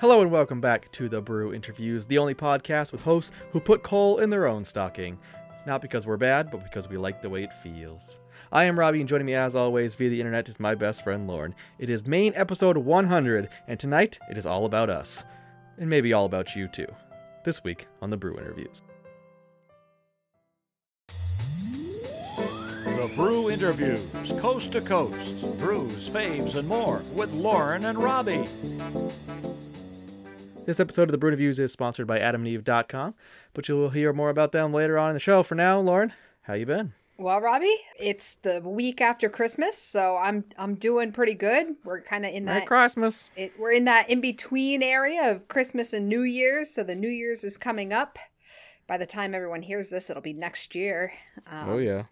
Hello and welcome back to the Brew Interviews, the only podcast with hosts who put coal in their own stocking. Not because we're bad, but because we like the way it feels. I am Robbie, and joining me as always via the internet is my best friend Lauren. It is main episode 100, and tonight it is all about us. And maybe all about you too. This week on the Brew Interviews. The Brew Interviews, coast to coast, brews, faves, and more with Lauren and Robbie. This episode of the Brew Interviews is sponsored by AdamandEve.com, but you will hear more about them later on in the show. For now, Lauren, how you been? Well, Robbie, it's the week after Christmas, so I'm I'm doing pretty good. We're kind of in that Merry Christmas. it, we're in that in between area of Christmas and New Year's. So the New Year's is coming up. By the time everyone hears this, it'll be next year. Um, Oh yeah.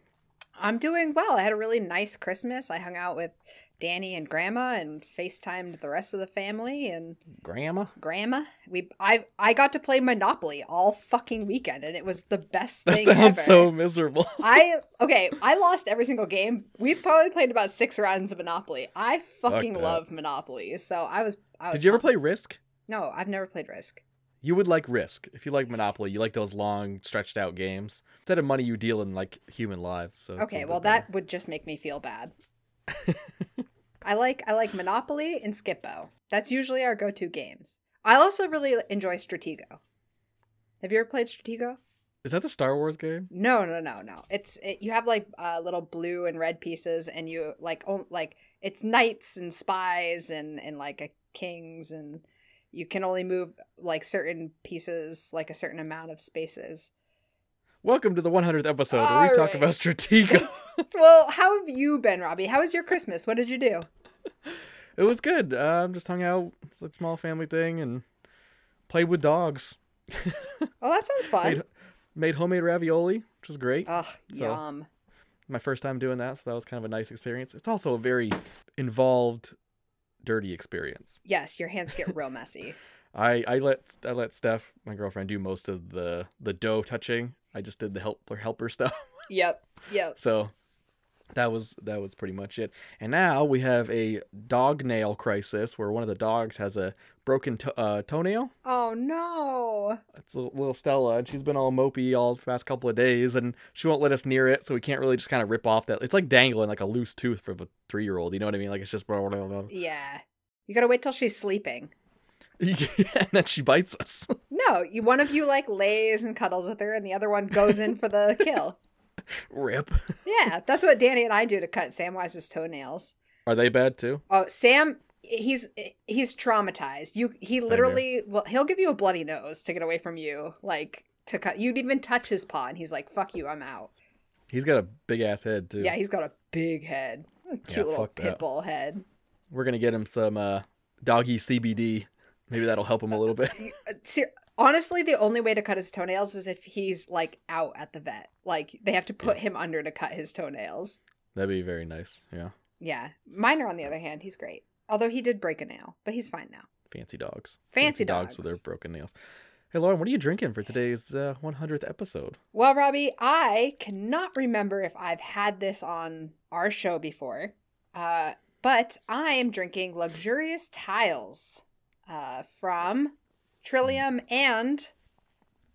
I'm doing well. I had a really nice Christmas. I hung out with Danny and Grandma and FaceTimed the rest of the family and Grandma? Grandma. We I I got to play Monopoly all fucking weekend, and it was the best That thing sounds ever. so miserable. I okay. I lost every single game. We've probably played about six rounds of Monopoly. I fucking that. love Monopoly. So I was. I was Did you ever play Risk? No, I've never played Risk. You would like Risk. If you like Monopoly, you like those long, stretched out games. Instead of money, you deal in like human lives. So Okay, well bit that would just make me feel bad. I like I like Monopoly and Skip-Bo. That's usually our go-to games. I also really enjoy Stratego. Have you ever played Stratego? Is that the Star Wars game? No, no, no, no. It's it, you have like uh, little blue and red pieces, and you like on, like it's knights and spies and and like a kings, and you can only move like certain pieces, like a certain amount of spaces. Welcome to the 100th episode where we talk about Stratego. Well, how have you been, Robbie? How was your Christmas? What did you do? it was good. Um, just hung out, it's a small family thing, and played with dogs. Oh, that sounds fun. Made, made homemade ravioli, which was great. Ugh, So- yum. My first time doing that, so that was kind of a nice experience. It's also a very involved, dirty experience. Yes, your hands get real messy. I, I let I let Steph, my girlfriend, do most of the the dough touching. I just did the helper helper stuff. Yep, yep. So that was that was pretty much it. And now we have a dog nail crisis where one of the dogs has a broken to- uh, toenail. Oh no. It's little, Stella, and she's been all mopey all the past couple of days, and she won't let us near it, so we can't really just kind of rip off that. It's like dangling like a loose tooth from a three year old. You know what I mean? Like it's just Yeah. You gotta wait till she's sleeping. and then she bites us. No, you one of you like lays and cuddles with her, and the other one goes in for the kill. Rip. Yeah, that's what Danny and I do to cut Samwise's toenails. Are they bad too? Oh, Sam, he's he's traumatized. You he literally well, he'll give you a bloody nose to get away from you, like to cut. You'd even touch his paw, and he's like, "Fuck you, I'm out." He's got a big ass head too. Yeah, he's got a big head, a cute Yeah, little pit bull head. We're gonna get him some uh, doggy CBD. Maybe that'll help him a little bit. Honestly, the only way to cut his toenails is if he's like out at the vet. Like they have to put him under to cut his toenails. That'd be very nice. Yeah. Yeah, Minor on the other hand, he's great. Although he did break a nail, but he's fine now. Fancy dogs. Fancy dogs with their broken nails. Hey Lauren, what are you drinking for today's uh, 100th episode? Well, Robbie, I cannot remember if I've had this on our show before, uh, but I am drinking Luxurious Tiles uh, from Trillium and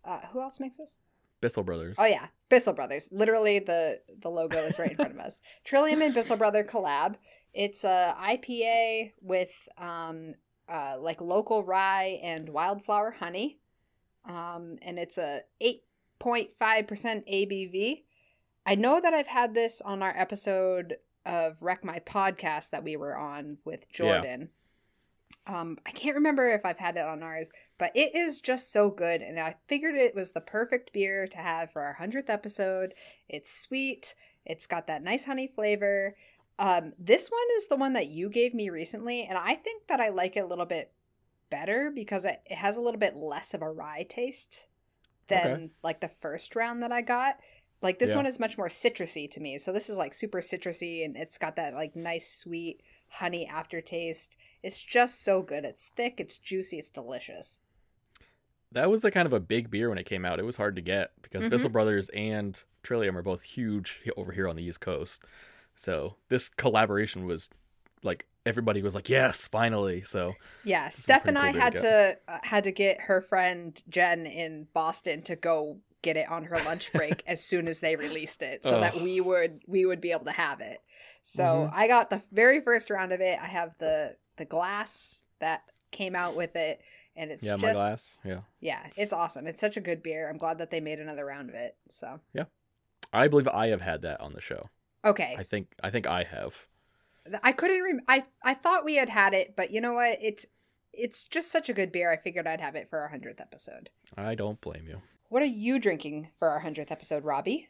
uh, who else makes this? Bissell Brothers. Oh yeah, Bissell Brothers. Literally, the the logo is right in front of us. Trillium and Bissell Brother collab. It's a IPA with um uh like local rye and wildflower honey, um, and it's a eight point five percent ABV. I know that I've had this on our episode of Wreck My Podcast that we were on with Yeah. Um, I can't remember if I've had it on ours, but it is just so good, and I figured it was the perfect beer to have for our hundredth episode. It's sweet. It's got that nice honey flavor. Um, this one is the one that you gave me recently, and I think that I like it a little bit better because it, it has a little bit less of a rye taste than Okay. like the first round that I got. Like this Yeah. one is much more citrusy to me. So this is like super citrusy and it's got that like nice sweet honey aftertaste. It's just so good. It's thick, it's juicy, it's delicious. That was a kind of a big beer when it came out. It was hard to get because Mhm. Bissell Brothers and Trillium are both huge over here on the East Coast. So this collaboration was like everybody was like, "Yes, finally!" So Yeah, Steph and cool I had to uh, had to get her friend Jen in Boston to go get it on her lunch break as soon as they released it, so that we would we would be able to have it. So Mhm. I got the very first round of it. I have the the glass that came out with it, and it's yeah, just my glass. Yeah, yeah, it's awesome. It's such a good beer. I'm glad that they made another round of it. So Yeah. I believe I have had that on the show. okay, I think I think I have. I couldn't. Rem- I I thought we had had it, but you know what? It's it's just such a good beer. I figured I'd have it for our hundredth episode. I don't blame you. What are you drinking for our hundredth episode, Robbie?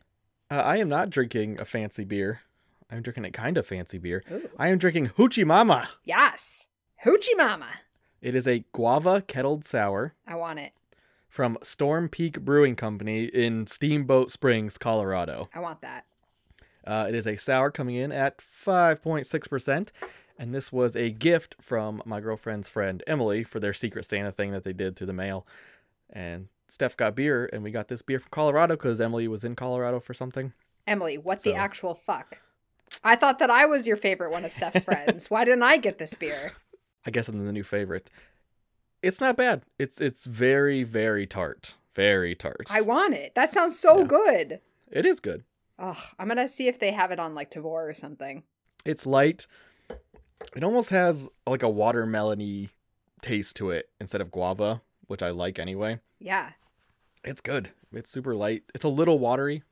Uh, I am not drinking a fancy beer. I'm drinking a kind of fancy beer. Ooh. I am drinking Hoochie Mama. Yes, Hoochie Mama. It is a guava kettled sour I want it. from Storm Peak Brewing Company in Steamboat Springs, Colorado. I want that. Uh, it is a sour coming in at 5.6%. And this was a gift from my girlfriend's friend Emily for their Secret Santa thing that they did through the mail. And Steph got beer, and we got this beer from Colorado because Emily was in Colorado for something. Emily, what So- the actual fuck? I thought that I was your favorite one of Steph's friends. Why didn't I get this beer? I guess I'm the new favorite. It's not bad. It's it's very very tart, very tart. I want it. That sounds so Yeah. good. It is good. Ugh, I'm gonna see if they have it on like Tavour or something. It's light. It almost has like a watermelony taste to it instead of guava, which I like anyway. Yeah. It's good. It's super light. It's a little watery,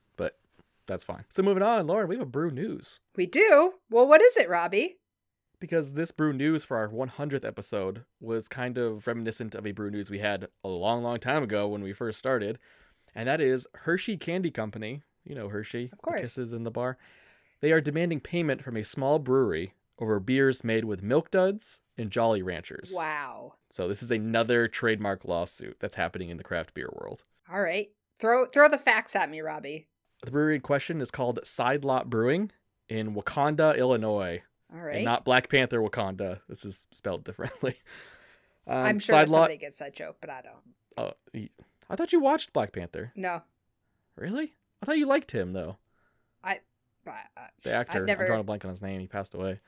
that's fine. So moving on, Lauren, we have a brew news We do? Well, what is it, Robbie? because this brew news for our 100th episode was kind of reminiscent of a brew news we had a long, long time ago when we first started, and that is Hershey Candy Company. You know Hershey, Of course. the kisses in the bar. They are demanding payment from a small brewery over beers made with Milk Duds and Jolly Ranchers. Wow. So this is another trademark lawsuit that's happening in the craft beer world. All right. Throw throw the facts at me, Robbie. The brewery in question is called Side Lot Brewing in Wauconda, Illinois, All right. and not Black Panther Wakanda. This is spelled differently. Um, I'm sure Side Lot. somebody gets that joke, but I don't. Oh, I thought you watched Black Panther. No. Really? I thought you liked him though. I, I, The actor. I've never I'm drawing a blank on his name. He passed away.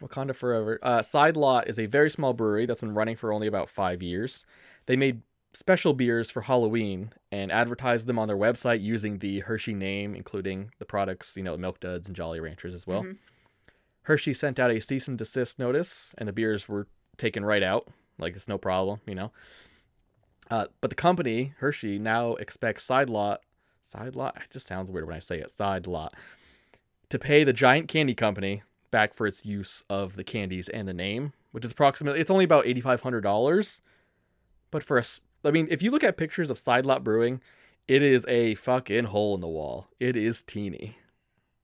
Wakanda Forever. Uh, Side Lot is a very small brewery that's been running for only about five years. They made special beers for Halloween and advertised them on their website using the Hershey name, including the products, you know, Milk Duds and Jolly Ranchers as well. Mhm. Hershey sent out a cease and desist notice, and the beers were taken right out. Like it's no problem, you know. Uh, but the company Hershey now expects Side Lot, Side Lot. It just sounds weird when I say it. Side Lot to pay the giant candy company back for its use of the candies and the name, which is approximately it's only about eighty five hundred dollars. But for a, I mean, if you look at pictures of Side Lot Brewing, it is a fucking hole in the wall. It is teeny.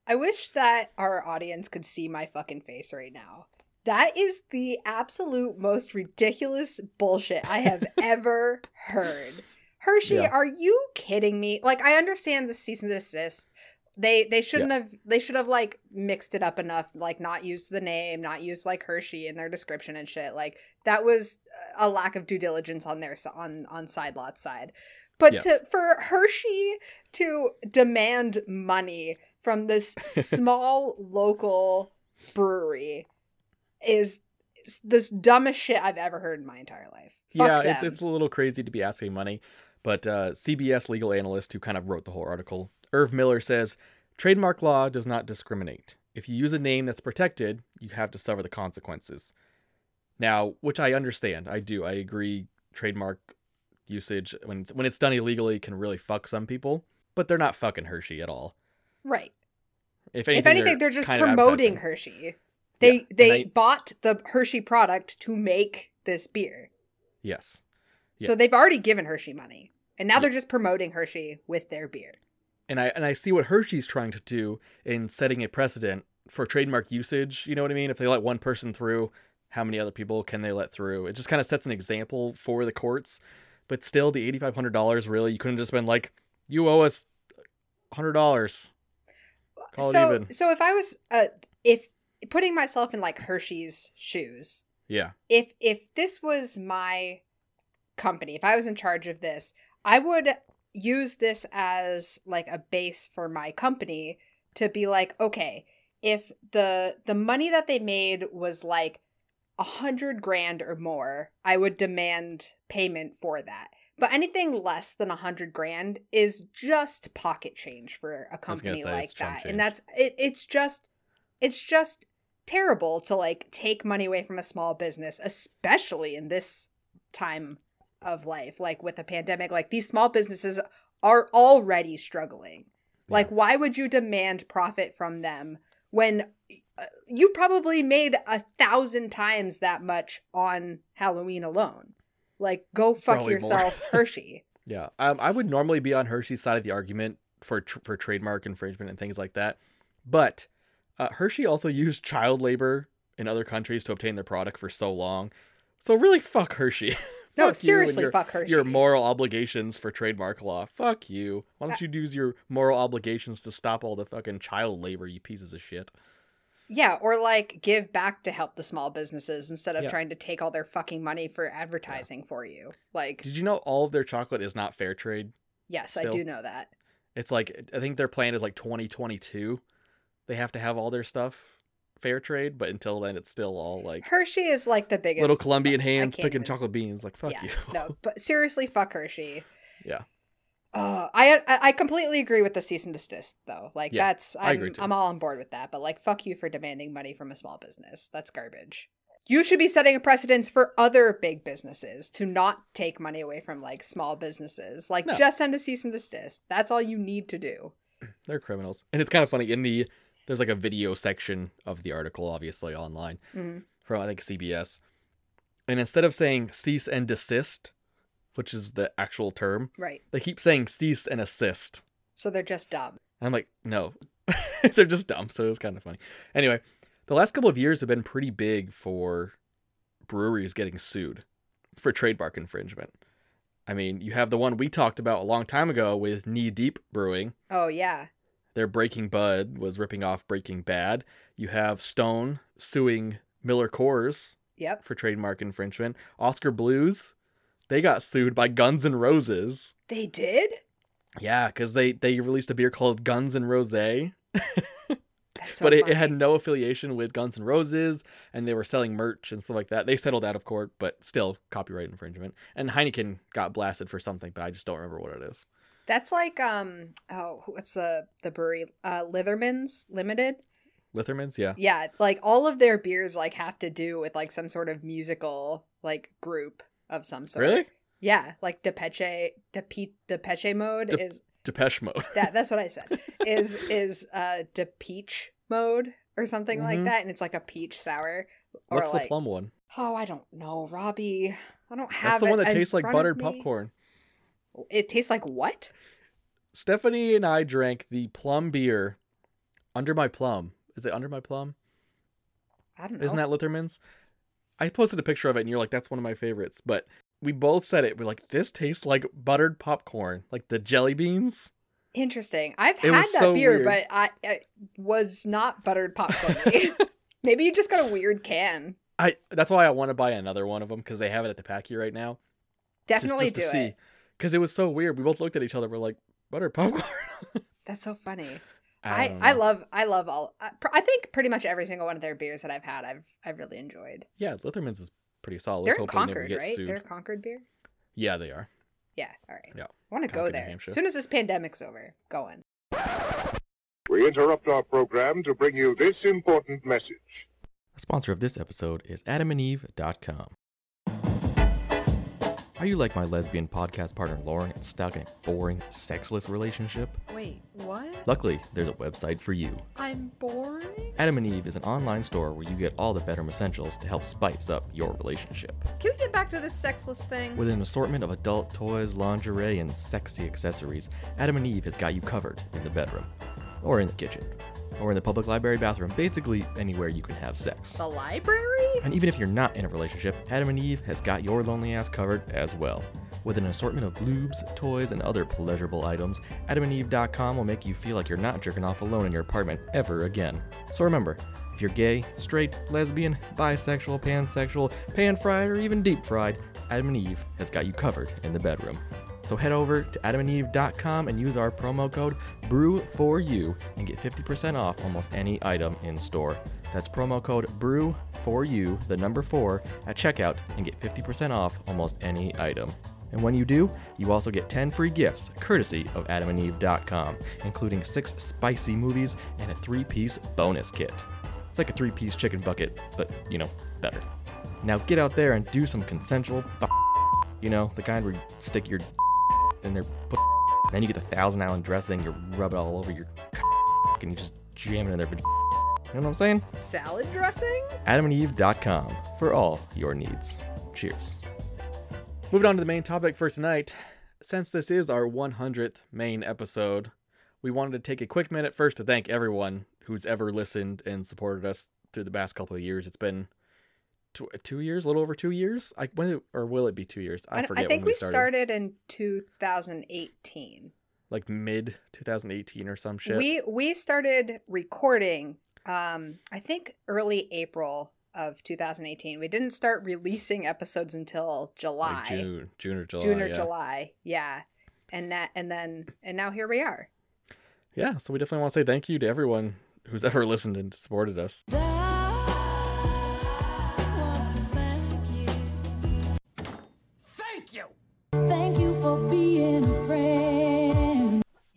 I wish that our audience could see my fucking face right now. That is the absolute most ridiculous bullshit I have ever heard. Hershey, Yeah. are you kidding me? Like I understand the cease and desist. They they shouldn't have they should have like mixed it up enough, like not used the name, not used like Hershey in their description and shit. Like that was a lack of due diligence on their on on Side Lot's side. But Yes. to for Hershey to demand money from this small local brewery is this dumbest shit I've ever heard in my entire life. Fuck yeah, them. it's it's a little crazy to be asking money, but uh, CBS legal analyst who kind of wrote the whole article, Irv Miller says, trademark law does not discriminate. If you use a name that's protected, you have to suffer the consequences. Now, which I understand, I do, I agree. Trademark usage when it's, when it's done illegally can really fuck some people, but they're not fucking Hershey at all. right. If anything, if anything, they're, just kind of promoting. Hershey. They Yeah, they I- bought the Hershey product to make this beer. Yes. So they've already given Hershey money. And now Yeah. they're just promoting Hershey with their beer. And I and I see what Hershey's trying to do in setting a precedent for trademark usage. You know what I mean? If they let one person through, how many other people can they let through? It just kind of sets an example for the courts. But still, the eighty five hundred dollars really you couldn't just been like, you owe us hundred dollars. So so if I was uh if putting myself in like Hershey's shoes, Yeah, if if this was my company, if I was in charge of this, I would use this as like a base for my company to be like, okay, if the the money that they made was like a hundred grand or more, I would demand payment for that. But anything less than a hundred grand is just pocket change for a company say, like that, and that's it. It's just, it's just terrible to like take money away from a small business, especially in this time of life, like with a pandemic. Like these small businesses are already struggling. Like, why would you demand profit from them when uh, you probably made a thousand times that much on Halloween alone? Like, go fuck Probably yourself, Hershey. Yeah, um, I would normally be on Hershey's side of the argument for tr- for trademark infringement and things like that, but uh, Hershey also used child labor in other countries to obtain their product for so long. So really, fuck Hershey. No, seriously, your- fuck Hershey. Your moral obligations for trademark law. Fuck you. Why don't uh, you use your moral obligations to stop all the fucking child labor, you pieces of shit? yeah, or like give back to help the small businesses instead of Yeah. trying to take all their fucking money for advertising for you. Like, Did you know all of their chocolate is not fair trade? yes, I do know that. It's like I think their plan is like 2022. They have to have all their stuff fair trade, but until then, it's still all like Hershey is like the biggest little Colombian hands picking even- chocolate beans. Like fuck yeah, you. no, but seriously, fuck Hershey. Yeah. Uh, I I I completely agree with the cease and desist though. Like Yeah, that's I I'm agree, too. I'm all on board with that. But like, fuck you for demanding money from a small business. That's garbage. You should be setting a precedence for other big businesses to not take money away from like small businesses. Like No. just send a cease and desist. That's all you need to do. They're criminals, and it's kind of funny in the there's like a video section of the article, obviously online Mhm. from I think CBS, and instead of saying cease and desist, which is the actual term, Right. they keep saying cease and assist. So they're just dumb. And I'm like, no, they're just dumb. So it was kind of funny. Anyway, the last couple of years have been pretty big for breweries getting sued for trademark infringement. I mean, you have the one we talked about a long time ago with Knee Deep Brewing. Oh yeah. Their Breaking Bud was ripping off Breaking Bad. You have Stone suing Miller Coors Yep. for trademark infringement. Oskar Blues, they got sued by Guns N' Roses. They did. Yeah, because they they released a beer called Guns N' Rose. So but it, it had no affiliation with Guns N' Roses, and they were selling merch and stuff like that. They settled out of court, but still copyright infringement. And Heineken got blasted for something, but I just don't remember what it is. That's like um oh what's the the brewery uh Litherman's Limited. Litherman's, yeah. Yeah, like all of their beers like have to do with like some sort of musical like group of some sort. Really? Yeah, like Depeche Depe Depeche mode Dep- is Depeche Mode. that that's what I said. is is uh Depeach mode or something like Mhm. that and it's like a peach sour or What's like the plum one? Oh, I don't know, Robbie. I don't have That's the one that tastes like buttered popcorn. It tastes like what? Stephanie and I drank the plum beer under my plum. Is it under my plum? I don't know. Isn't that Litherman's? I posted a picture of it and you're like, that's one of my favorites. But we both said it. We're like, this tastes like buttered popcorn, like the jelly beans. Interesting. I've It had that so beer, weird. but I it was not buttered popcorn. Maybe you just got a weird can. I that's why I want to buy another one of them because they have it at the packy right now. Definitely just, just do to it. see. Because it was so weird. We both looked at each other. We're like, buttered popcorn. That's so funny. I, I, I, love I love all I, I think pretty much every single one of their beers that I've had I've I've really enjoyed. Yeah, Litherman's is pretty solid. They're Let's in hope they Concord, right? sued. They're a Concord beer. Yeah, they are. Yeah, all right. Yeah. I want to go there as soon as this pandemic's over. Going. We interrupt our program to bring you this important message. A sponsor of this episode is adamandeve.com. Are you like my lesbian podcast partner Lauren and stuck in a boring, sexless relationship? Wait, what? Luckily, there's a website for you. I'm boring. Adam and Eve is an online store where you get all the bedroom essentials to help spice up your relationship. Can we get back to this sexless thing? With an assortment of adult toys, lingerie, and sexy accessories, Adam and Eve has got you covered in the bedroom, or in the kitchen, or in the public library bathroom, basically anywhere you can have sex. the library? And even if you're not in a relationship, Adam and Eve has got your lonely ass covered as well. With an assortment of lubes, toys, and other pleasurable items, adamandeve.com will make you feel like you're not jerking off alone in your apartment ever again. So remember, if you're gay, straight, lesbian, bisexual, pansexual, pan fried, or even deep fried, Adam and Eve has got you covered in the bedroom. So head over to adamandeve.com and use our promo code BREW4U and get 50% off almost any item in store. That's promo code BREW4U, the number 4, at checkout and get 50% off almost any item. And when you do, you also get 10 free gifts courtesy of adamandeve.com, including 6 spicy movies and a 3-piece bonus kit. It's like a 3-piece chicken bucket, but, you know, better. Now get out there and do some consensual you know, the kind where you stick your in their p- then you get the Thousand Island dressing, you rub it all over your and you just jam it in there. You know what I'm saying? Salad dressing? AdamandEve.com for all your needs. Cheers. Moving on to the main topic for tonight. Since this is our 100th main episode, we wanted to take a quick minute first to thank everyone who's ever listened and supported us through the past couple of years. It's been tw- two years, a little over two years. Like when or will it be two years? I, I, forget. I think when we we started in 2018. like mid 2018 or some shit. We we started recording um I think early April of 2018. We didn't start releasing episodes until July. like June, June or July. June or yeah. July. Yeah. And that and then and now here we are. Yeah, so we definitely want to say thank you to everyone who's ever listened and supported us.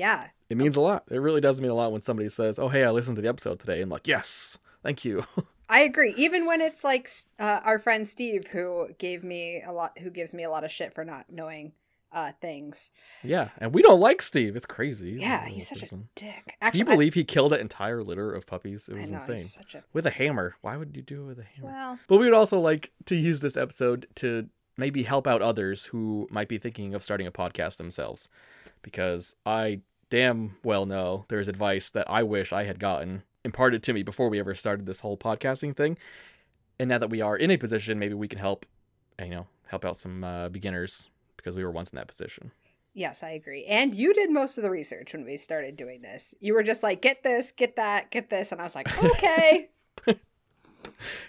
Yeah. It means a lot. It really does mean a lot when somebody says, "Oh, hey, I listened to the episode today." I'm like, "Yes, thank you." I agree. Even when it's like uh, our friend Steve who gave me a lot who gives me a lot of shit for not knowing uh things. yeah, and we don't like Steve. It's crazy. He's Yeah, he's such person. a dick. Can you believe he killed an entire litter of puppies? It was know, insane. a With a hammer. Why would you do it with a hammer? well. But we would also like to use this episode to maybe help out others who might be thinking of starting a podcast themselves. Because I damn well know there's advice that I wish I had gotten imparted to me before we ever started this whole podcasting thing. And now that we are in a position, maybe we can help, you know, help out some uh, beginners because we were once in that position. Yes, I agree. And you did most of the research when we started doing this. You were just like, get this, get that, get this. And I was like, okay,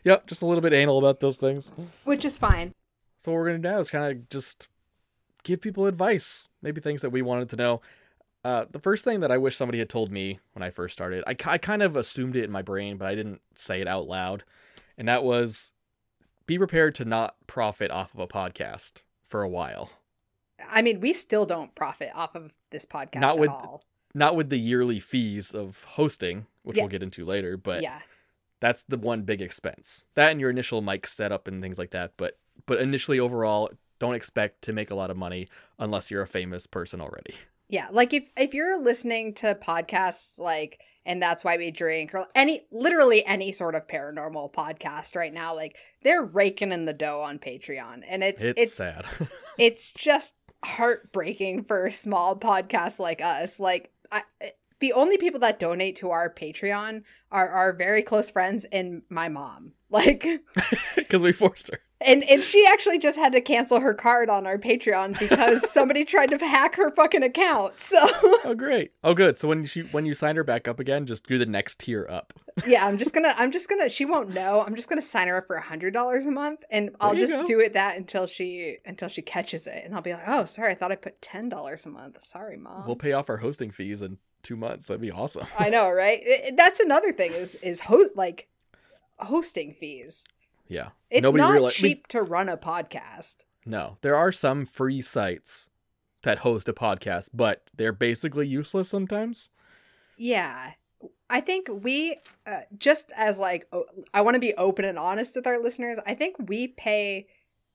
Yep, just a little bit anal about those things. which is fine. So what we're gonna do is kind of just give people advice, maybe things that we wanted to know. Uh, the first thing that I wish somebody had told me when I first started, I, I kind of assumed it in my brain, but I didn't say it out loud, and that was be prepared to not profit off of a podcast for a while. I mean, we still don't profit off of this podcast Not at with- all. Not with the yearly fees of hosting, which Yeah. we'll get into later, but yeah. that's the one big expense. That and your initial mic setup and things like that. But but initially, overall, don't expect to make a lot of money unless you're a famous person already. Yeah, like if if you're listening to podcasts like and that's why we drink or any literally any sort of paranormal podcast right now, like they're raking in the dough on Patreon, and it's It's, it's sad. it's just heartbreaking for a small podcast like us. Like I, the only people that donate to our Patreon are our very close friends and my mom. Like Because we forced her. And and she actually just had to cancel her card on our Patreon because somebody tried to hack her fucking account. So Oh great. Oh good. So when she when you sign her back up again, just do the next tier up. yeah, I'm just gonna I'm just gonna she won't know. I'm just gonna sign her up for a hundred dollars a month and I'll just go. do it that until she until she catches it. And I'll be like, Oh, sorry, I thought I put ten dollars a month. Sorry, mom. We'll pay off our hosting fees in two months. That'd be awesome. I know, right? It- that's another thing is is host like hosting fees. Yeah. It's Nobody not reali- we- cheap to run a podcast. no. There are some free sites that host a podcast, but they're basically useless sometimes. Yeah. I think we uh, just as like I want to be open and honest with our listeners. I think we pay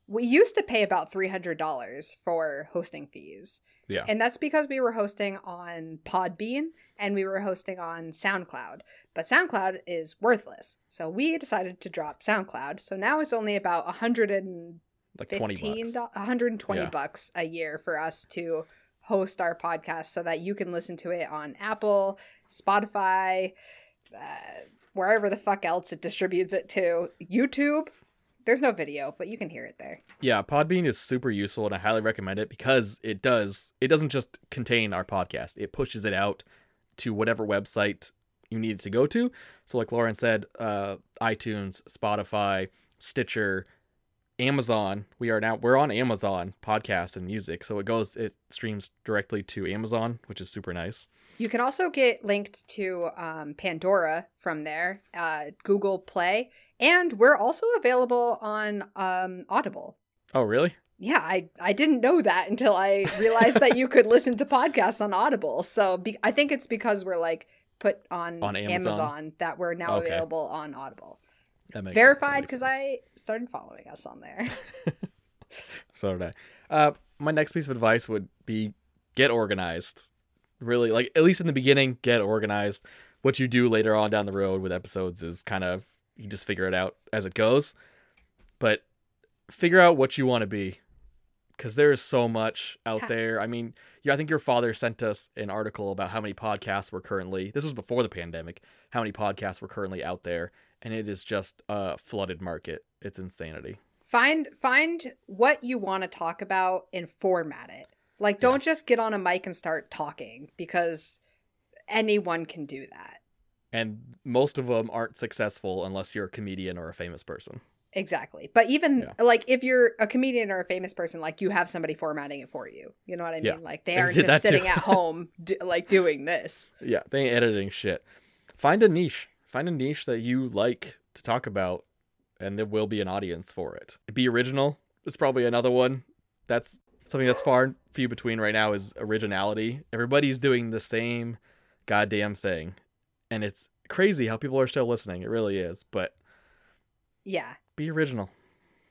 we used to pay about $300 for hosting fees. Yeah. And that's because we were hosting on Podbean and we were hosting on SoundCloud. But SoundCloud is worthless. So we decided to drop SoundCloud. So now it's only about 115 like 20 bucks. 120 Yeah. bucks a year for us to host our podcast so that you can listen to it on Apple, Spotify, uh, wherever the fuck else it distributes it to. YouTube. There's no video, but you can hear it there. Yeah, Podbean is super useful and I highly recommend it because it does it doesn't just contain our podcast. It pushes it out to whatever website you need it to go to. So like Lauren said, uh iTunes, Spotify, Stitcher, Amazon. We are now we're on Amazon podcast and music, so it goes it streams directly to Amazon, which is super nice. You can also get linked to um, Pandora from there, uh, Google Play, and we're also available on um, Audible. Oh, really? Yeah, I, I didn't know that until I realized that you could listen to podcasts on Audible. So be- I think it's because we're like put on, On Amazon? Amazon. that we're now Okay. available on Audible. That makes Verified because I started following us on there. So did I. Uh, my next piece of advice would be get organized. Really, like at least in the beginning, get organized. What you do later on down the road with episodes is kind of you just figure it out as it goes. But figure out what you want to be, because there is so much out Yeah. there. I mean, yeah, I think your father sent us an article about how many podcasts were currently. This was before the pandemic. How many podcasts were currently out there, and it is just a flooded market. It's insanity. find find what you want to talk about and format it. Like don't just get on a mic and start talking because anyone can do that. And most of them aren't successful unless you're a comedian or a famous person. Exactly. But even Yeah. like if you're a comedian or a famous person, like you have somebody formatting it for you. You know what I mean? Yeah. Like they aren't just sitting at home do, like doing this. Yeah, they ain't editing shit. Find a niche. Find a niche that you like to talk about, and there will be an audience for it. Be original. It's probably another one. That's something that's far and few between right now is originality. Everybody's doing the same goddamn thing, and it's crazy how people are still listening. It really is. But Yeah. be original.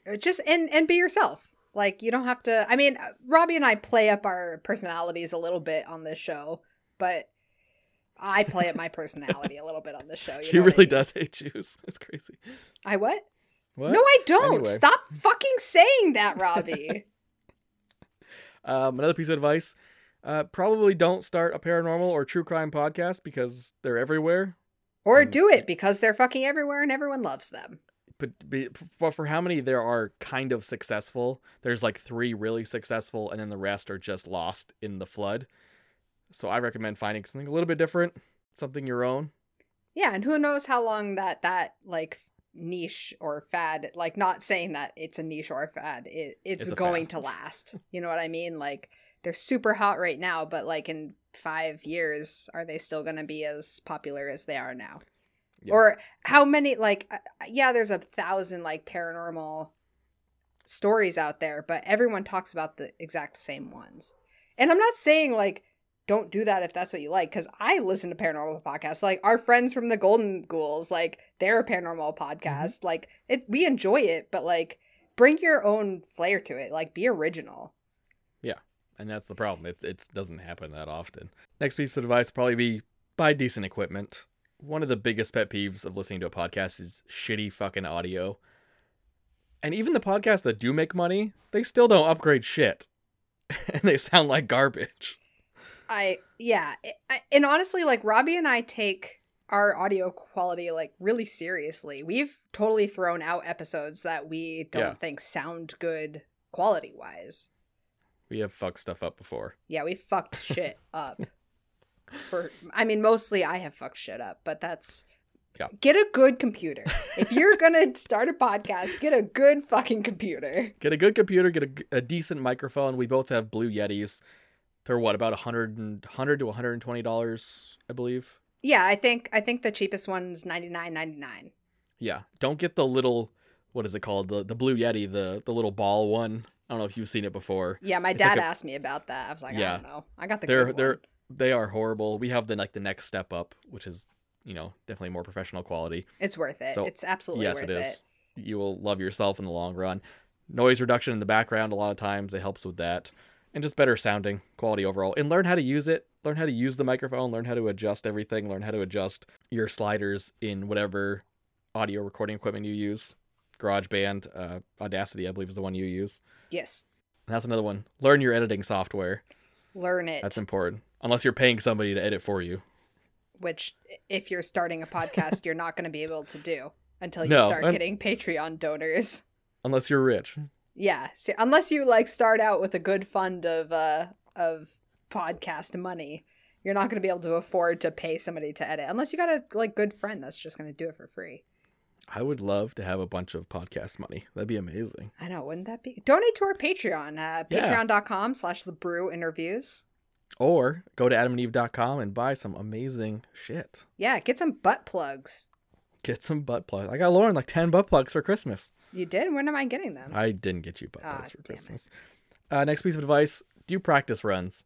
Uh, Just and and be yourself. Like you don't have to I mean, uh, Robbie and I play up our personalities a little bit on this show, but I play up my personality a little bit on this show. You she know what I really mean? does hate Jews. It's crazy. I what? What? No, I don't. Anyway. Stop fucking saying that, Robbie. Um, another piece of advice: uh, probably don't start a paranormal or true crime podcast because they're everywhere. or Mm, do it because they're fucking everywhere and everyone loves them. But be, for, for how many there are kind of successful, there's like three really successful, and then the rest are just lost in the flood. So I recommend finding something a little bit different, something your own. Yeah, and who knows how long that that like niche or fad, like not saying that it's a niche or a fad, it, it's It's going fad. to last. You know what I mean? Like they're super hot right now, but like in five years, are they still going to be as popular as they are now? Yeah. Or how many? Like, uh, yeah, there's a thousand like paranormal stories out there, but everyone talks about the exact same ones. And I'm not saying like don't do that if that's what you like because i listen to paranormal podcasts like our friends from the golden ghouls like they're a paranormal podcast like it we enjoy it but like bring your own flair to it like be original and that's the problem. It it doesn't happen that often. Next piece of advice would probably be buy decent equipment. One of the biggest pet peeves of listening to a podcast is shitty fucking audio. And even the podcasts that do make money, they still don't upgrade shit, and they sound like garbage. i yeah I- I, and honestly like robbie and i take our audio quality like really seriously we've totally thrown out episodes that we don't Yeah. think sound good quality wise We have fucked stuff up before. yeah we fucked shit up for i mean mostly i have fucked shit up but that's Yeah. get a good computer if you're gonna start a podcast get a good fucking computer Get a good computer, get a, a decent microphone. We both have Blue Yetis. They're what about a hundred and hundred to one hundred and twenty dollars, I believe. yeah i think i think the cheapest one's 99.99 Yeah, don't get the little what is it called the the Blue Yeti the the little ball one. I don't know if you've seen it before. yeah my It's like dad a- asked me about that i was like i Yeah. don't know i got the they're good they're they are horrible. We have the like the next step up, which is you know definitely more professional quality. it's worth it So, it's absolutely yes, worth it is. You will love yourself in the long run. Noise reduction in the background a lot of times it helps with that, and just better sounding quality overall. And learn how to use it. Learn how to use the microphone. Learn how to adjust everything. Learn how to adjust your sliders in whatever audio recording equipment you use. GarageBand, uh, Audacity, I believe, is the one you use. yes that's another one. Learn your editing software. learn it That's important. Unless you're paying somebody to edit for you. which if you're starting a podcast you're not going to be able to do until you No, start I'm- getting patreon donors Unless you're rich. Yeah, so unless you like start out with a good fund of uh of podcast money, you're not going to be able to afford to pay somebody to edit unless you got a like good friend that's just going to do it for free. I would love to have a bunch of podcast money. That'd be amazing. I know, wouldn't that be? Donate to our Patreon, uh, Yeah. patreon.com slash the brew interviews. Or go to adamandeve.com and buy some amazing shit. Yeah, get some butt plugs. Get some butt plugs. I got Lauren like 10 butt plugs for Christmas. You did? When am I getting them? I didn't get you butt Ah, plugs for. Christmas. Uh, next piece of advice do practice runs.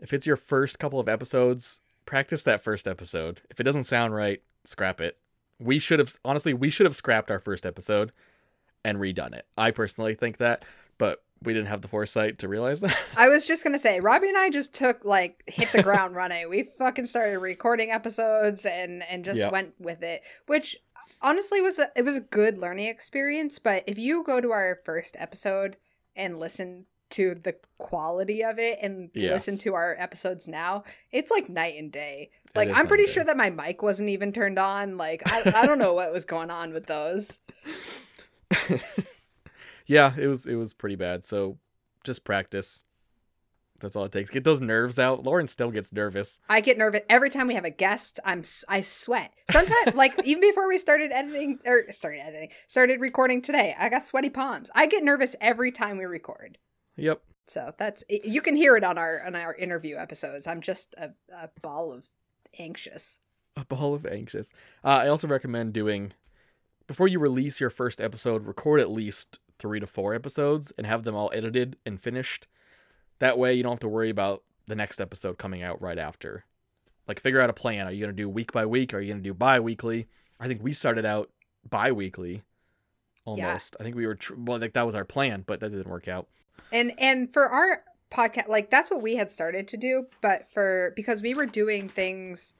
If it's your first couple of episodes, practice that first episode. If it doesn't sound right, scrap it. We should have, honestly, we should have scrapped our first episode and redone it. I personally think that, but we didn't have the foresight to realize that. I was just gonna say, Robbie and I just took like hit the ground running. We fucking started recording episodes and and just Yep. went with it, which honestly was a, it was a good learning experience. But if you go to our first episode and listen to the quality of it and Yes. listen to our episodes now, it's like night and day. Like I'm pretty day. sure that my mic wasn't even turned on. Like I, I don't know what was going on with those. yeah, it was it was pretty bad. So just practice. That's all it takes. Get those nerves out. Lauren still gets nervous. I get nervous every time we have a guest. I'm I sweat. Sometimes, like even before we started editing or started editing, started recording today, I got sweaty palms. I get nervous every time we record. Yep. So that's you can hear it on our on our interview episodes. I'm just a, a ball of anxious. A ball of anxious. Uh, I also recommend doing before you release your first episode, record at least three to four episodes and have them all edited and finished. That way, you don't have to worry about the next episode coming out right after. Like, figure out a plan. Are you going to do week by week? Are you going to do bi weekly? I think we started out bi weekly almost. I think we were, tr- well, like that was our plan, but that didn't work out. And and for our podcast, like that's what we had started to do, but for because we were doing things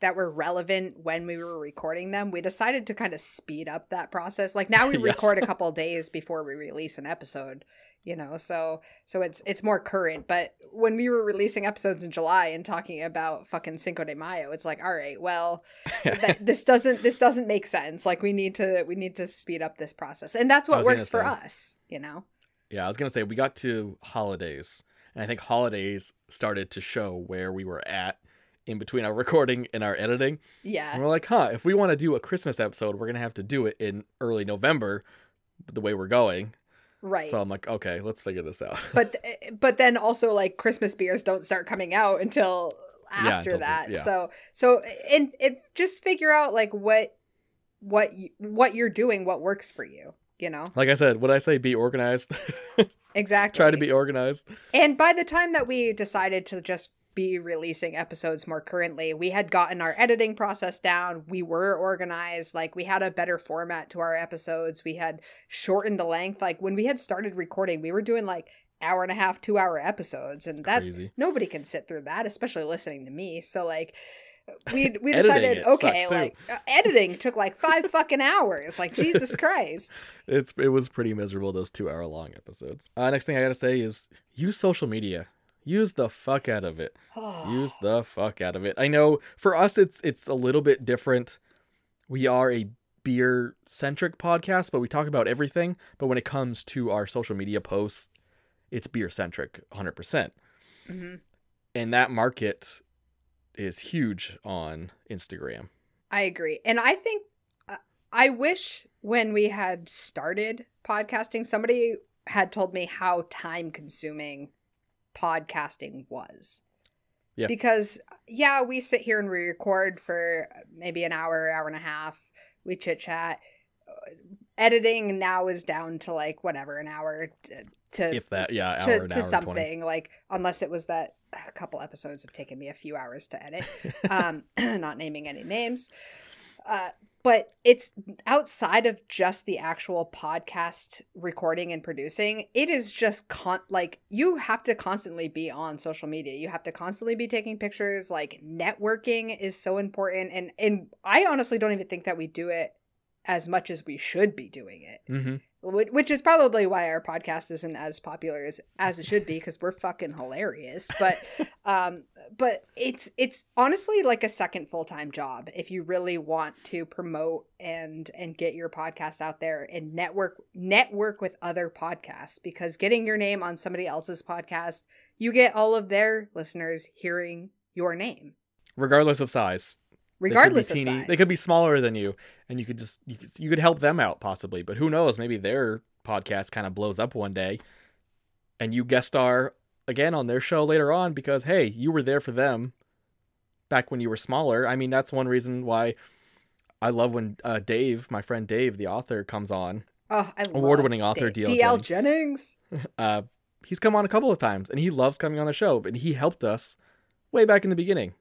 that were relevant when we were recording them, we decided to kind of speed up that process. Like now we Yes. record a couple days before we release an episode, you know. So so it's it's more current, but when we were releasing episodes in July and talking about fucking Cinco de Mayo, it's like, all right, well, that, this doesn't this doesn't make sense. Like we need to we need to speed up this process. And that's what works for us, you know. Yeah, I was gonna say we got to holidays, and I think holidays started to show where we were at in between our recording and our editing. Yeah. And we're like, huh, if we want to do a Christmas episode, we're gonna have to do it in early November, the way we're going. Right. So I'm like, okay, let's figure this out. but th- but then also like Christmas beers don't start coming out until after the- that. yeah. So so eh, and it just figure out like what what you, what you're doing, what works for you. You know like I said, what I say, be organized. exactly. Try to be organized. And by the time that we decided to just be releasing episodes more currently, we had gotten our editing process down. We were organized. Like we had a better format to our episodes. We had shortened the length. Like when we had started recording, we were doing like hour and a half, two hour episodes. And that Crazy. nobody can sit through that, especially listening to me. So like we we decided okay, like uh, editing took like five fucking hours. Like Jesus Christ. It's it was pretty miserable those two hour long episodes. Uh, next thing I gotta say is use social media. Use the fuck out of it. use the fuck out of it. I know for us it's it's a little bit different. We are a beer centric podcast, but we talk about everything. But when it comes to our social media posts, it's beer centric 100%. percent Mhm. And that market is huge on Instagram. I agree. And I think uh, I wish when we had started podcasting, somebody had told me how time consuming podcasting was. Yeah. Because, yeah, we sit here and we record for maybe an hour, hour and a half. We chit chat. Editing now is down to like whatever, an hour uh, to If that, yeah, hour, to, to something 20. like unless it was that a couple episodes have taken me a few hours to edit um not naming any names. Uh but it's outside of just the actual podcast recording and producing it is just con like you have to constantly be on social media. You have to constantly be taking pictures. Like networking is so important. And and i honestly don't even think that we do it as much as we should be doing it. Hmm which is probably why our podcast isn't as popular as as it should be because we're fucking hilarious. But um but it's it's honestly like a second full-time job if you really want to promote and and get your podcast out there and network network with other podcasts because getting your name on somebody else's podcast you get all of their listeners hearing your name. Regardless of size, regardless could of teeny- size. They could be smaller than you, and you could just you could, you could help them out possibly. But who knows? Maybe their podcast kind of blows up one day, and you guest star again on their show later on because hey, you were there for them back when you were smaller. I mean, that's one reason why I love when uh, Dave, my friend Dave, the author, comes on. Oh, I Award-winning author Dave. D.L. DL Jennings. Uh, he's come on a couple of times, and he loves coming on the show. And he helped us way back in the beginning.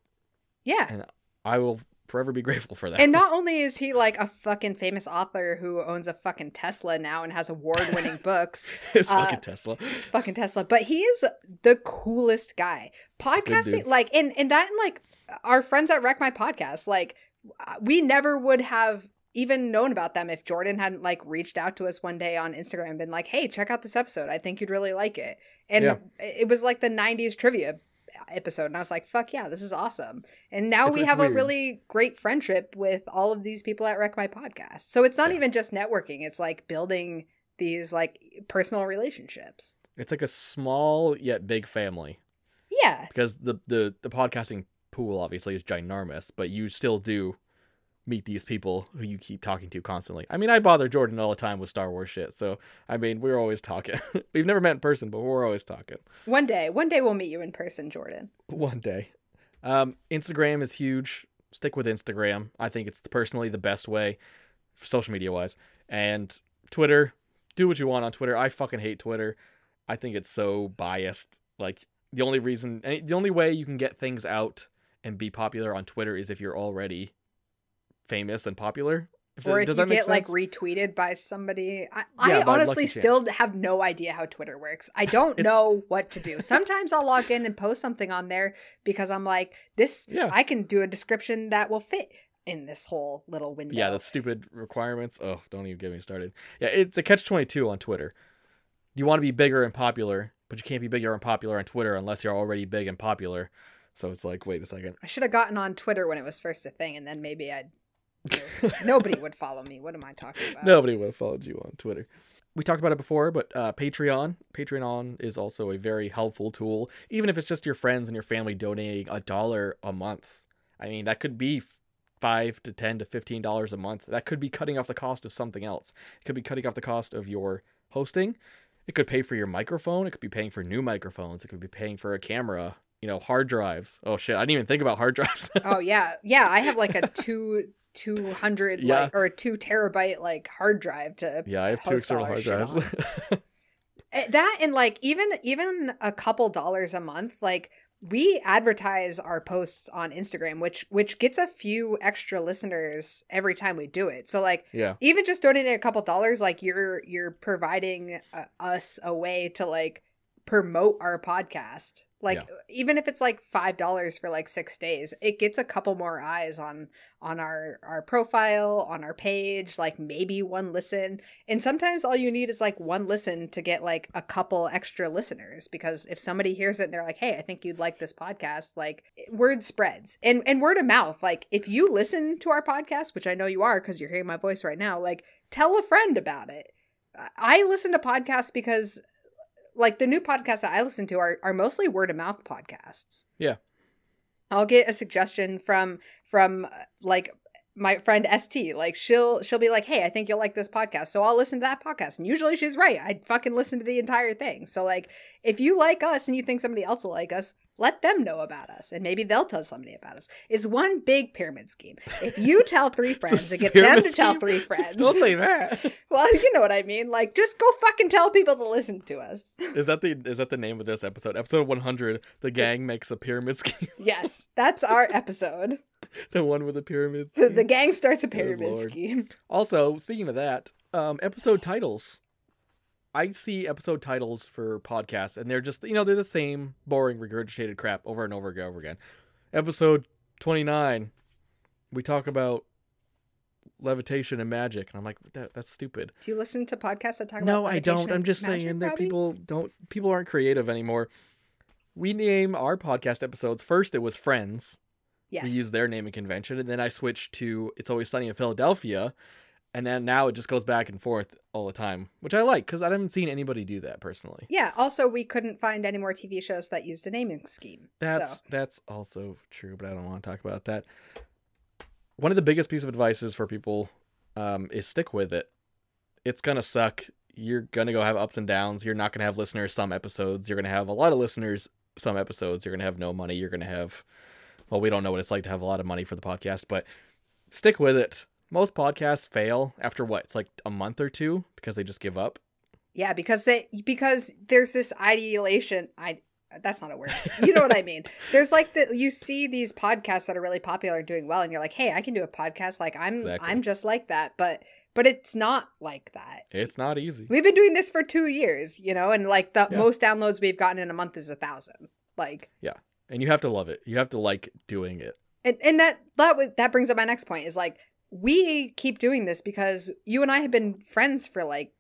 Yeah. And I will forever be grateful for that. And not only is he like a fucking famous author who owns a fucking Tesla now and has award winning books, his uh, fucking Tesla. it's fucking Tesla, but he is the coolest guy. Podcasting, like, and, and that, and like, our friends at Wreck My Podcast, like, we never would have even known about them if Jordan hadn't like reached out to us one day on Instagram and been like, "Hey, check out this episode. I think you'd really like it." And Yeah. it was like the '90s trivia episode, and I was like, "Fuck yeah, this is awesome!" And now It's- we it's have a really great friendship with all of these people at Wreck My Podcast. So it's not Yeah. even just networking; it's like building these like personal relationships. It's like a small yet big family Yeah, because the the the podcasting pool obviously is ginormous, but you still do meet these people who you keep talking to constantly. I mean, I bother Jordan all the time with Star Wars shit, so I mean, we're always talking. We've never met in person, but we're always talking. one day, one day we'll meet you in person, Jordan. One day. Um, Instagram is huge. Stick with Instagram. I think it's personally the best way, social media wise. And Twitter, do what you want on Twitter. I fucking hate Twitter. I think it's so biased. Like the only reason, the only way you can get things out and be popular on Twitter is if you're already famous and popular. If or that- if you get like retweeted by somebody. I, Yeah, I honestly chance. still have no idea how Twitter works. I don't know what to do. Sometimes I'll log in and post something on there because I'm like, this, Yeah. I can do a description that will fit in this whole little window. Yeah, the stupid requirements. Oh, don't even get me started. Yeah, it's a catch twenty two on Twitter. You want to be bigger and popular, but you can't be bigger and popular on Twitter unless you're already big and popular. So it's like, wait a second. I should have gotten on Twitter when it was first a thing, and then maybe I'd. Nobody would follow me. What am I talking about? Nobody would have followed you on Twitter. We talked about it before, but uh, Patreon. Patreon is also a very helpful tool, even if it's just your friends and your family donating a dollar a month. I mean, that could be five to ten to fifteen dollars a month. That could be cutting off the cost of something else. It could be cutting off the cost of your hosting. It could pay for your microphone. It could be paying for new microphones. It could be paying for a camera. You know, hard drives. Oh shit, I didn't even think about hard drives. Oh yeah, yeah. I have like a two two hundred Yeah. like or a two terabyte like hard drive to yeah, I have two external hard drives. Eh, that and like even even a couple dollars a month like we advertise our posts on instagram which which gets a few extra listeners every time we do it so like yeah. even just donating a couple dollars like you're you're providing uh, us a way to like promote our podcast like Yeah. Uh, even if it's like five dollars for like six days it gets a couple more eyes on on our our profile on our page like maybe one listen. And sometimes all you need is like one listen to get like a couple extra listeners because if somebody hears it and they're like hey i think you'd like this podcast like eh, word spreads. And and word of mouth like if you listen to our podcast which i know you are because you're hearing my voice right now like tell a friend about it. I- i listen to podcasts because like the new podcasts that i listen to are, are mostly word of mouth podcasts. Yeah. i'll get a suggestion from from like my friend st like she'll she'll be like hey i think you'll like this podcast. So i'll listen to that podcast. And usually she's right. I fucking listen to the entire thing. So like if you like us and you think somebody else will like us let them know about us and maybe they'll tell somebody about us it's one big pyramid scheme if you tell three friends and get them to tell three friends Don't say that. well you know what i mean like just go fucking tell people to listen to us Is that the is that the name of this episode? Episode 100. The gang makes a pyramid scheme. yes that's our episode the one with the pyramid. the, the gang starts a pyramid scheme Also, speaking of that, um, episode titles. I see episode titles for podcasts, and they're just you know they're the same boring regurgitated crap over and over and over again. Episode 29, we talk about levitation and magic, and I'm like that that's stupid. do you listen to podcasts that talk No, about No, I don't. I'm just magic, saying that people don't people aren't creative anymore. We name our podcast episodes first it was Friends. yes We use their naming convention and then I switched to It's Always Sunny in Philadelphia and then now it just goes back and forth all the time, which I like cuz I haven't seen anybody do that personally. Yeah. Also, we couldn't find any more TV shows that used a naming scheme. That's so that's also true, but I don't want to talk about that. one of the biggest piece of advice is for people um, is stick with it. It's gonna suck. You're gonna go have ups and downs. You're not gonna have listeners some episodes. You're gonna have a lot of listeners some episodes. You're gonna have no money. You're gonna have well, we don't know what it's like to have a lot of money for the podcast, but stick with it. Most podcasts fail after what? It's like a month or two because they just give up. Yeah, because they because there's this ideation. I that's not a word. You know what I mean? There's like the you see these podcasts that are really popular and doing well, and you're like, hey, I can do a podcast. Like I'm Exactly. I'm just like that, but but it's not like that. It's not easy. We've been doing this for two years, you know, and like the Yeah. most downloads we've gotten in a month is a thousand. Like yeah, And you have to love it. You have to like doing it. and, and that that was that brings up my next point is like we keep doing this because you and I have been friends for like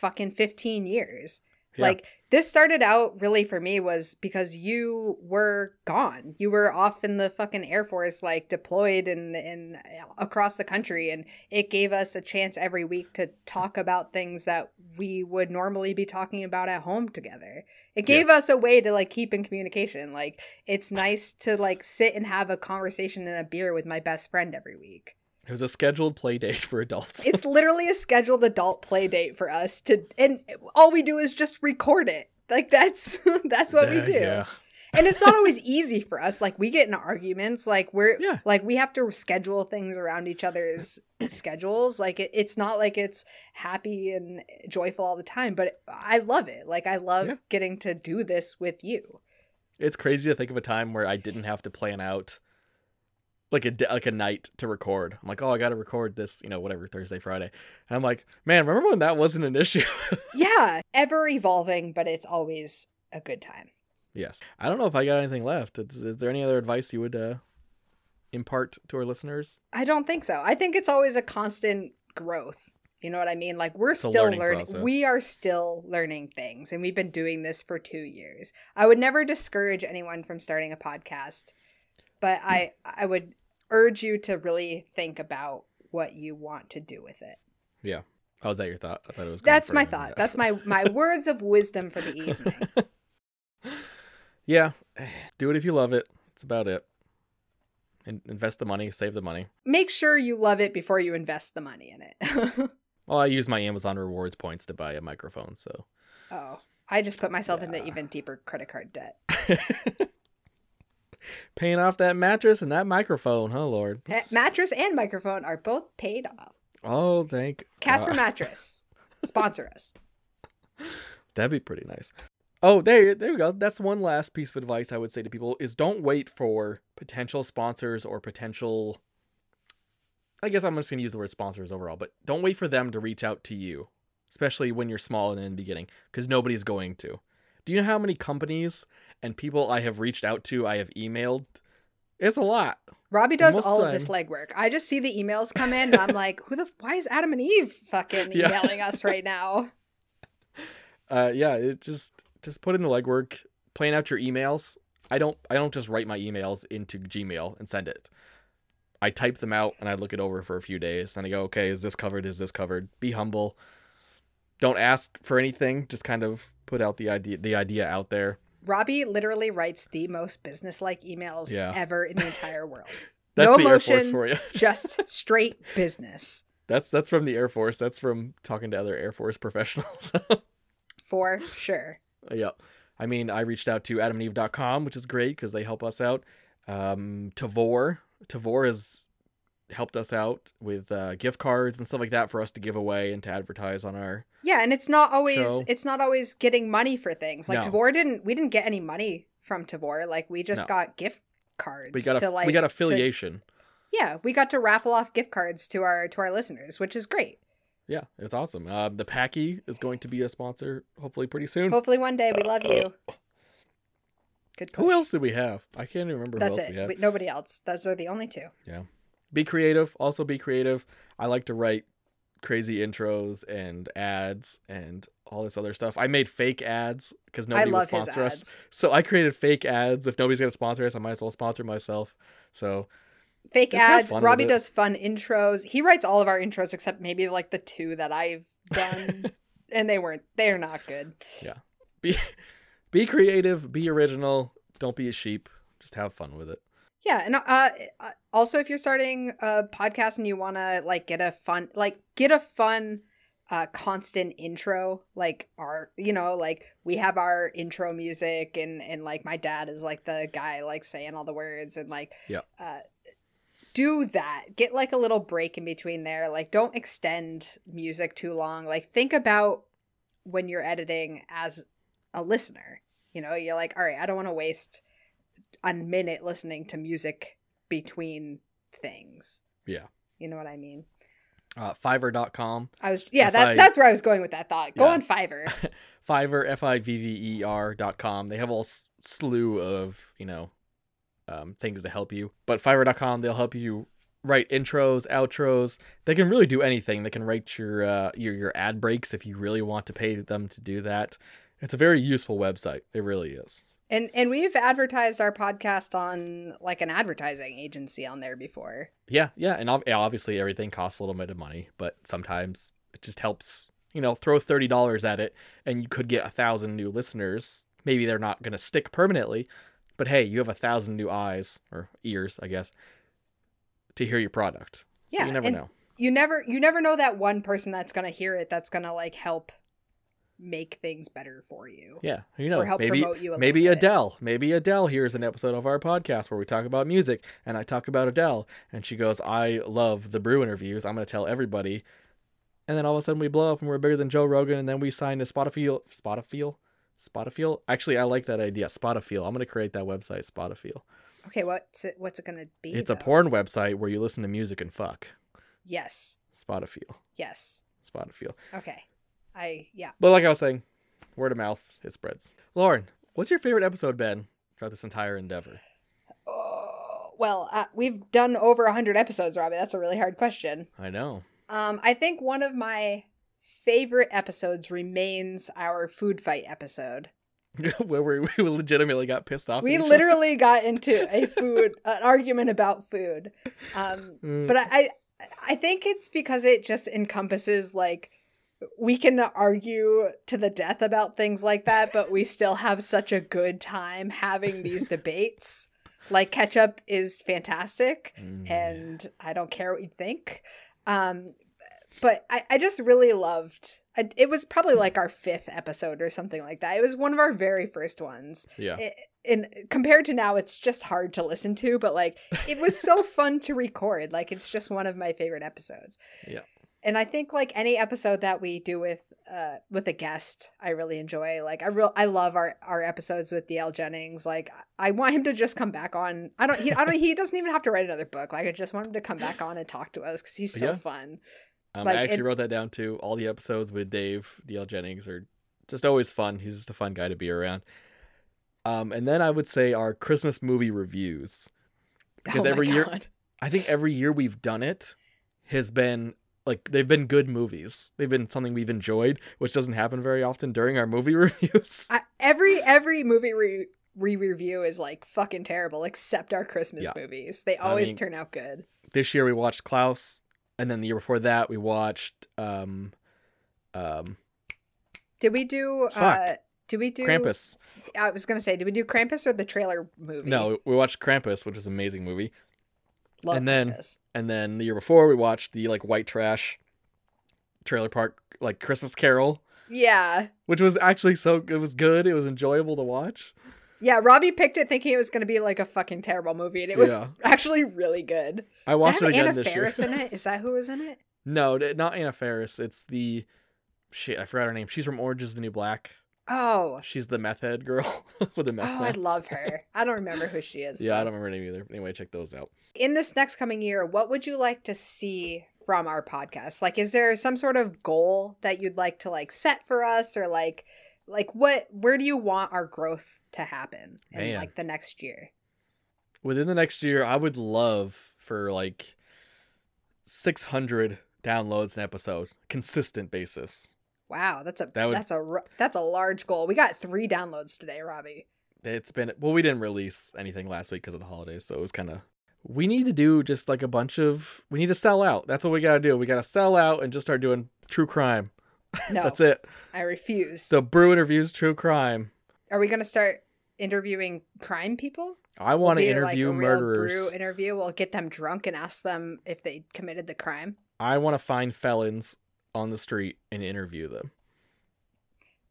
fucking 15 years. Yeah. Like this started out really for me was because you were gone. You were off in the fucking Air Force, like deployed and in, across the country, and it gave us a chance every week to talk about things that we would normally be talking about at home together. It Yeah. gave us a way to like keep in communication. Like it's nice to like sit and have a conversation and a beer with my best friend every week. It was a scheduled play date for adults. It's literally a scheduled adult play date for us to and all we do is just record it. Like that's that's what we Uh, do. Yeah. And it's not always easy for us. Like we get in arguments, like we're Yeah. like we have to schedule things around each other's schedules. Like it, it's not like it's happy and joyful all the time, but I love it. Like I love Yeah. getting to do this with you. It's crazy to think of a time where I didn't have to plan out like a like a night to record. I'm like, oh, I got to record this, you know, whatever Thursday, Friday, and I'm like, man, remember when that wasn't an issue? Yeah, ever evolving, but it's always a good time. yes. I don't know if I got anything left. Is, is there any other advice you would uh, impart to our listeners? I don't think so. I think it's always a constant growth. You know what I mean? Like we're a still learning learning. We are still learning things and we've been doing this for 2 years. I would never discourage anyone from starting a podcast, but I I would urge you to really think about what you want to do with it. Yeah. Oh, is that your thought? I thought it was. That's my thought. yeah. That's my my words of wisdom for the evening. yeah. Do it if you love it. That's about it. In- invest the money, save the money. Make sure you love it before you invest the money in it. Well, I use my Amazon rewards points to buy a microphone, so. oh, I just put myself into Yeah. even deeper credit card debt. Paying off that mattress and that microphone, huh, Lord? Eh, Mattress and microphone are both paid off. Oh, thank Casper. Mattress, sponsor us. That'd be pretty nice. Oh, there, there we go. That's one last piece of advice I would say to people: is don't wait for potential sponsors or potential. I guess I'm just gonna use the word sponsors overall, but don't wait for them to reach out to you, especially when you're small and in the beginning, because nobody's going to. Do you know how many companies and people I have reached out to, I have emailed? It's a lot. Robbie does Most all time- of this legwork. I just see the emails come in, and I'm like, "Who the? Why is Adam and Eve fucking Yeah. emailing us right now?" uh yeah it just just put in the legwork plan out your emails i don't i don't just write my emails into gmail and send it i type them out and i look it over for a few days then i go okay is this covered is this covered be humble don't ask for anything just kind of put out the idea the idea out there Robbie literally writes the most business-like emails Yeah. ever in the entire world. that's No the air force emotion. for you Just straight business that's that's from the air force that's from talking to other air force professionals for sure. Yep. I mean, I reached out to adamandeve.com, which is great because they help us out. Um, Tavour. Tavour has helped us out with uh, gift cards and stuff like that for us to give away and to advertise on our. Yeah, and it's not always Show. it's not always getting money for things. Like No. Tavour didn't we didn't get any money from Tavour. Like we just No. got gift cards We got to a, like we got to- affiliation. yeah, we got to raffle off gift cards to our to our listeners, which is great. Yeah, it's awesome. Uh, the Packy is going to be a sponsor hopefully pretty soon. Hopefully one day we love you. Good. Who else did we have? I can't even remember That's who else we it. We- nobody else. Those are the only two. Be creative. Also, be creative. I like to write crazy intros and ads and all this other stuff. I made fake ads because nobody would sponsor us. So I created fake ads. If nobody's gonna sponsor us, I might as well sponsor myself. So Fake ads. Robbie does fun intros. He writes all of our intros except maybe like the two that I've done, and they weren't. They're not good. Yeah. Be be creative, be original. Don't be a sheep. Just have fun with it. Yeah, and uh, uh, also if you're starting a podcast and you want to like get a fun, like get a fun, uh, constant intro, like our, you know, like we have our intro music, and and like my dad is like the guy like saying all the words, and like, Yeah. uh, do that. Get like a little break in between there. Like, don't extend music too long. Like, think about when you're editing as a listener. You know, you're like, all right, I don't want to waste a minute listening to music between things. Yeah. You know what I mean? Uh, Fiverr.com. I was yeah, that I- that's where I was going with that thought. Go Yeah. on Fiverr. Fiverr, F I V V E R dot com. They have a slew of, you know, um, things to help you. But Fiverr.com, they'll help you write intros, outros. They can really do anything. They can write your uh, your your ad breaks if you really want to pay them to do that. It's a very useful website. It really is. And and we've advertised our podcast on like an advertising agency on there before. Yeah, yeah, and obviously everything costs a little bit of money, but sometimes it just helps. You know, throw thirty dollars at it, and you could get a thousand new listeners. Maybe they're not gonna stick permanently, but hey, you have a thousand new eyes or ears, I guess, to hear your product. So Yeah, you never know. You never you never know that one person that's gonna hear it that's gonna like help make things better for you. Yeah, you know, or help maybe promote you a maybe. Adele, maybe Adele hears an episode of our podcast where we talk about music, and I talk about Adele, and she goes, "I love the Brew interviews. I'm gonna tell everybody." And then all of a sudden we blow up and we're bigger than Joe Rogan, and then we sign to Spotify. Spotify. Spotify. Actually, I like that idea. Spotify. I'm gonna create that website. Spotify. Okay, what's it what's it gonna be? It's a porn website where you listen to music and fuck. Yes. Spotify. Yes. Spotify. Okay. I yeah. But like I was saying, word of mouth, it spreads. Lauren, what's your favorite episode been throughout this entire endeavor? Oh, well, uh, we've done over 100 episodes, Robbie. That's a really hard question. I know. Um, I think one of my favorite episodes remains our food fight episode. where we, we legitimately got pissed off. We literally got into a food an argument about food. Um, other. but I, I I think it's because it just encompasses like we can argue to the death about things like that, but we still have such a good time having these debates. Like ketchup is fantastic Mm. and I don't care what you think. Um, but I, I just really loved. I, it was probably like our fifth episode or something like that. It was one of our very first ones. yeah, It, and compared to now, it's just hard to listen to. But like, it was so fun to record. Like, it's just one of my favorite episodes. Yeah. And I think like any episode that we do with uh with a guest, I really enjoy. Like I real I love our our episodes with DL Jennings. Like I want him to just come back on. I don't he I don't he doesn't even have to write another book. Like I just want him to come back on and talk to us because he's so Yeah. fun. um, like, I actually it- wrote that down too. All the episodes with Dave DL Jennings are just always fun. He's just a fun guy to be around. Um, and then I would say our Christmas movie reviews because Oh every year I think every year we've done it has been like they've been good movies. They've been something we've enjoyed, which doesn't happen very often during our movie reviews. I, every every movie re re review is like fucking terrible, except our Christmas Yeah. movies. They I always mean- turn out good. this year we watched Klaus, and then the year before that we watched um, um, Did we do? uh Fuck. Did we do Krampus. I was gonna say, did we do Krampus or the trailer movie? No, we watched Krampus, which is an amazing movie. Love and then- Krampus. And then the year before we watched the like white trash trailer park like Christmas Carol, yeah, which was actually so it was good. It was enjoyable to watch. yeah. Robbie picked it thinking it was gonna be like a fucking terrible movie, and it was Yeah. actually really good. I watched it again Anna this Faris year. in it. Is that who was in it? no, not Anna Faris. It's the shit. I forgot her name. She's from Orange Is the New Black. Oh, She's the meth head girl with the meth. oh, I love her. I don't remember who she is. Yeah, I don't remember her name either. Anyway, check those out. in this next coming year, what would you like to see from our podcast? Like, is there some sort of goal that you'd like to like set for us, or like, like what? Where do you want our growth to happen in Man. like the next year? Within the next year, I would love for like 600 downloads an episode, consistent basis. Wow, that's a That would- that's a that's a large goal. We got three downloads today, Robbie. It's been well, we didn't release anything last week because of the holidays, so it was kind of. We need to do just like a bunch of. We need to sell out. That's what we gotta do. We gotta sell out and just start doing true crime. No, That's it. I refuse. So brew interviews, true crime. Are we gonna start interviewing crime people? I want to Be interview like murderers. brew interview. We'll get them drunk and ask them if they committed the crime. I want to find felons on the street and interview them.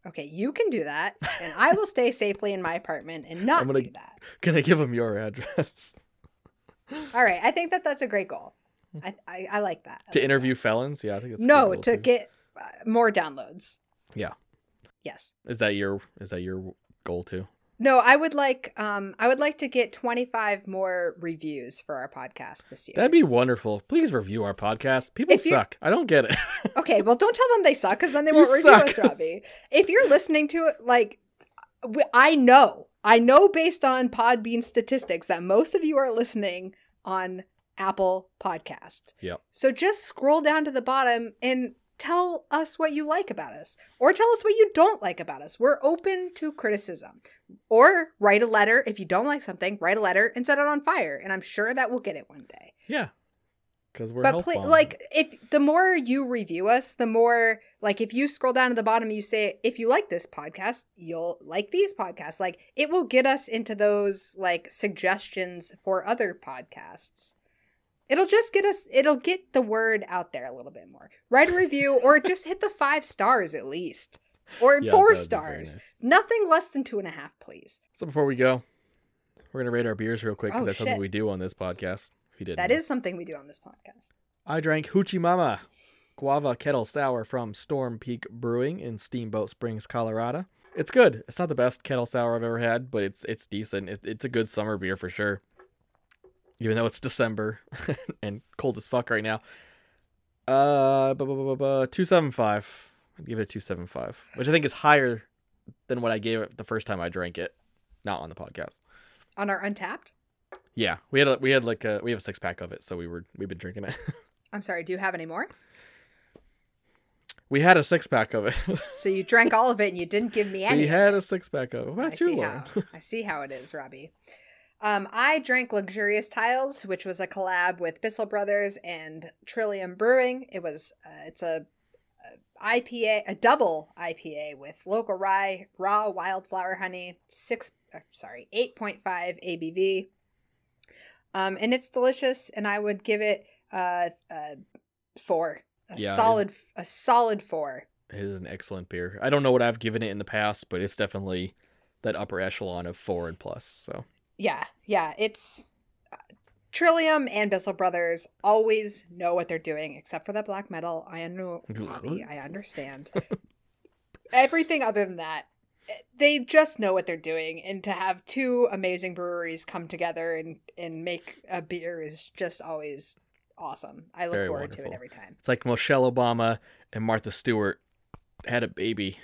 Okay, you can do that, and I will stay safely in my apartment and not I'm gonna- do that. Can I give them your address All right, I think that that's a great goal. I I, I like that. I to like interview felons? Yeah, I think it's that. No, to get uh, more downloads. Yeah. Yes. Is that your is that your goal too? No, I would like um I would like to get 25 more reviews for our podcast this year. That'd be wonderful. Please review our podcast. People If you- suck. I don't get it. Okay, well, don't tell them they suck because then they You won't review suck. us, Robbie. If you're listening to it, like, I know, I know based on Podbean statistics that most of you are listening on Apple Podcast. Yep. So just scroll down to the bottom and tell us what you like about us, or tell us what you don't like about us. We're open to criticism. Or write a letter if you don't like something. Write a letter and set it on fire, and I'm sure that we'll get it one day yeah. Because we're but like if the more you review us the more like if you scroll down to the bottom you say if you like this podcast you'll like these podcasts like it will get us into those like suggestions for other podcasts it'll just get us it'll get the word out there a little bit more write a review or just hit the five stars at least or Yeah, four that'd be very stars nice. nothing less than two and a half please So before we go, we're gonna rate our beers real quick because Oh, that's something we do on this podcast. If you didn't, that know. is something we do on this podcast I drank Hoochie Mama Guava Kettle Sour from Storm Peak Brewing in Steamboat Springs, Colorado. It's good. It's not the best kettle sour I've ever had, but it's it's decent. It, it's a good summer beer for sure. Even though it's December and cold as fuck right now. Uh, two seven five. I'd give it a two seven five, which I think is higher than what I gave it the first time I drank it, not on the podcast. on our Untappd Yeah, we had a, we had like a we have a six pack of it, so we were we've been drinking it. i'm sorry do you have any more we had a six pack of it. So you drank all of it and you didn't give me any. we had a six pack of it. What I about you, see Lauren? how. I see how it is, Robbie. Um, I drank Luxurious Tiles, which was a collab with Bissell Brothers and Trillium Brewing. It was uh, it's a, a IPA, a double IPA with local rye, raw wildflower honey, six uh, sorry eight point five ABV. Um, and it's delicious, and I would give it uh, uh four, a Yeah, solid a solid four. It is an excellent beer. I don't know what I've given it in the past, but it's definitely that upper echelon of four and plus. So Yeah, yeah, it's uh, Trillium and Bissell Brothers always know what they're doing, except for the black metal. I know, I understand. Everything other than that, eh, they just know what they're doing, and to have two amazing breweries come together and and make a beer is just always awesome. I look Very forward to it every time. it's like Michelle Obama and Martha Stewart had a baby,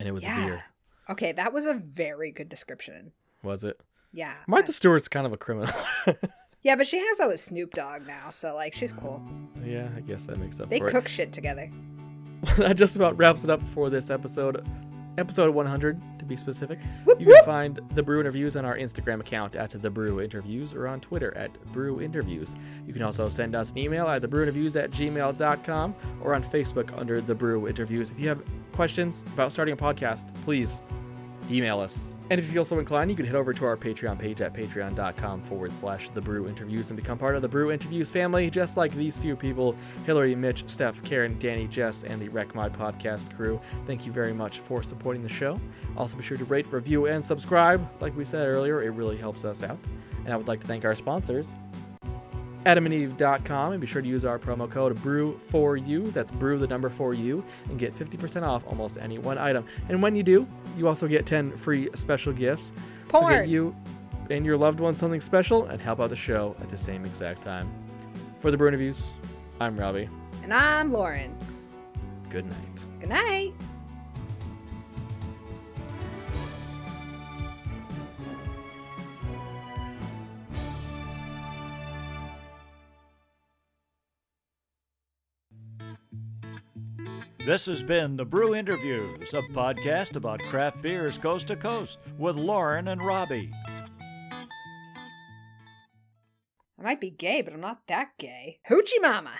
and it was a beer. Okay, that was a very good description. Was it? Yeah, Martha I- Stewart's kind of a criminal. yeah, but she hangs out with Snoop Dogg now, so like she's cool. yeah, I guess that makes up They cook shit together. it. that just about wraps it up for this episode. Episode 100, to be specific. Whoop, You can whoop. find the Brew Interviews on our Instagram account at the Brew Interviews or on Twitter at Brew Interviews. You can also send us an email at thebrewinterviews at gmail.com or on Facebook under the Brew Interviews. If you have questions about starting a podcast, please email us. And if you feel so inclined, you can head over to our Patreon page at patreon.com forward slash the brew interviews and become part of the brew interviews family, just like these few people Hillary, Mitch, Steph, Karen, Danny, Jess, and the Rec Mod podcast crew. Thank you very much for supporting the show. Also, be sure to rate, review, and subscribe. Like we said earlier, it really helps us out. And I would like to thank our sponsors, adamandeve.com and be sure to use our promo code brew for you that's brew the number for you and get 50% off almost any one item and when you do you also get 10 free special gifts so Porn. get you and your loved one something special and help out the show at the same exact time for the brew interviews i'm robbie And I'm Lauren. good night Good night. This has been The Brew Interviews, a podcast about craft beers coast to coast with Lauren and Robbie. I might be gay, but I'm not that gay. Hoochie Mama.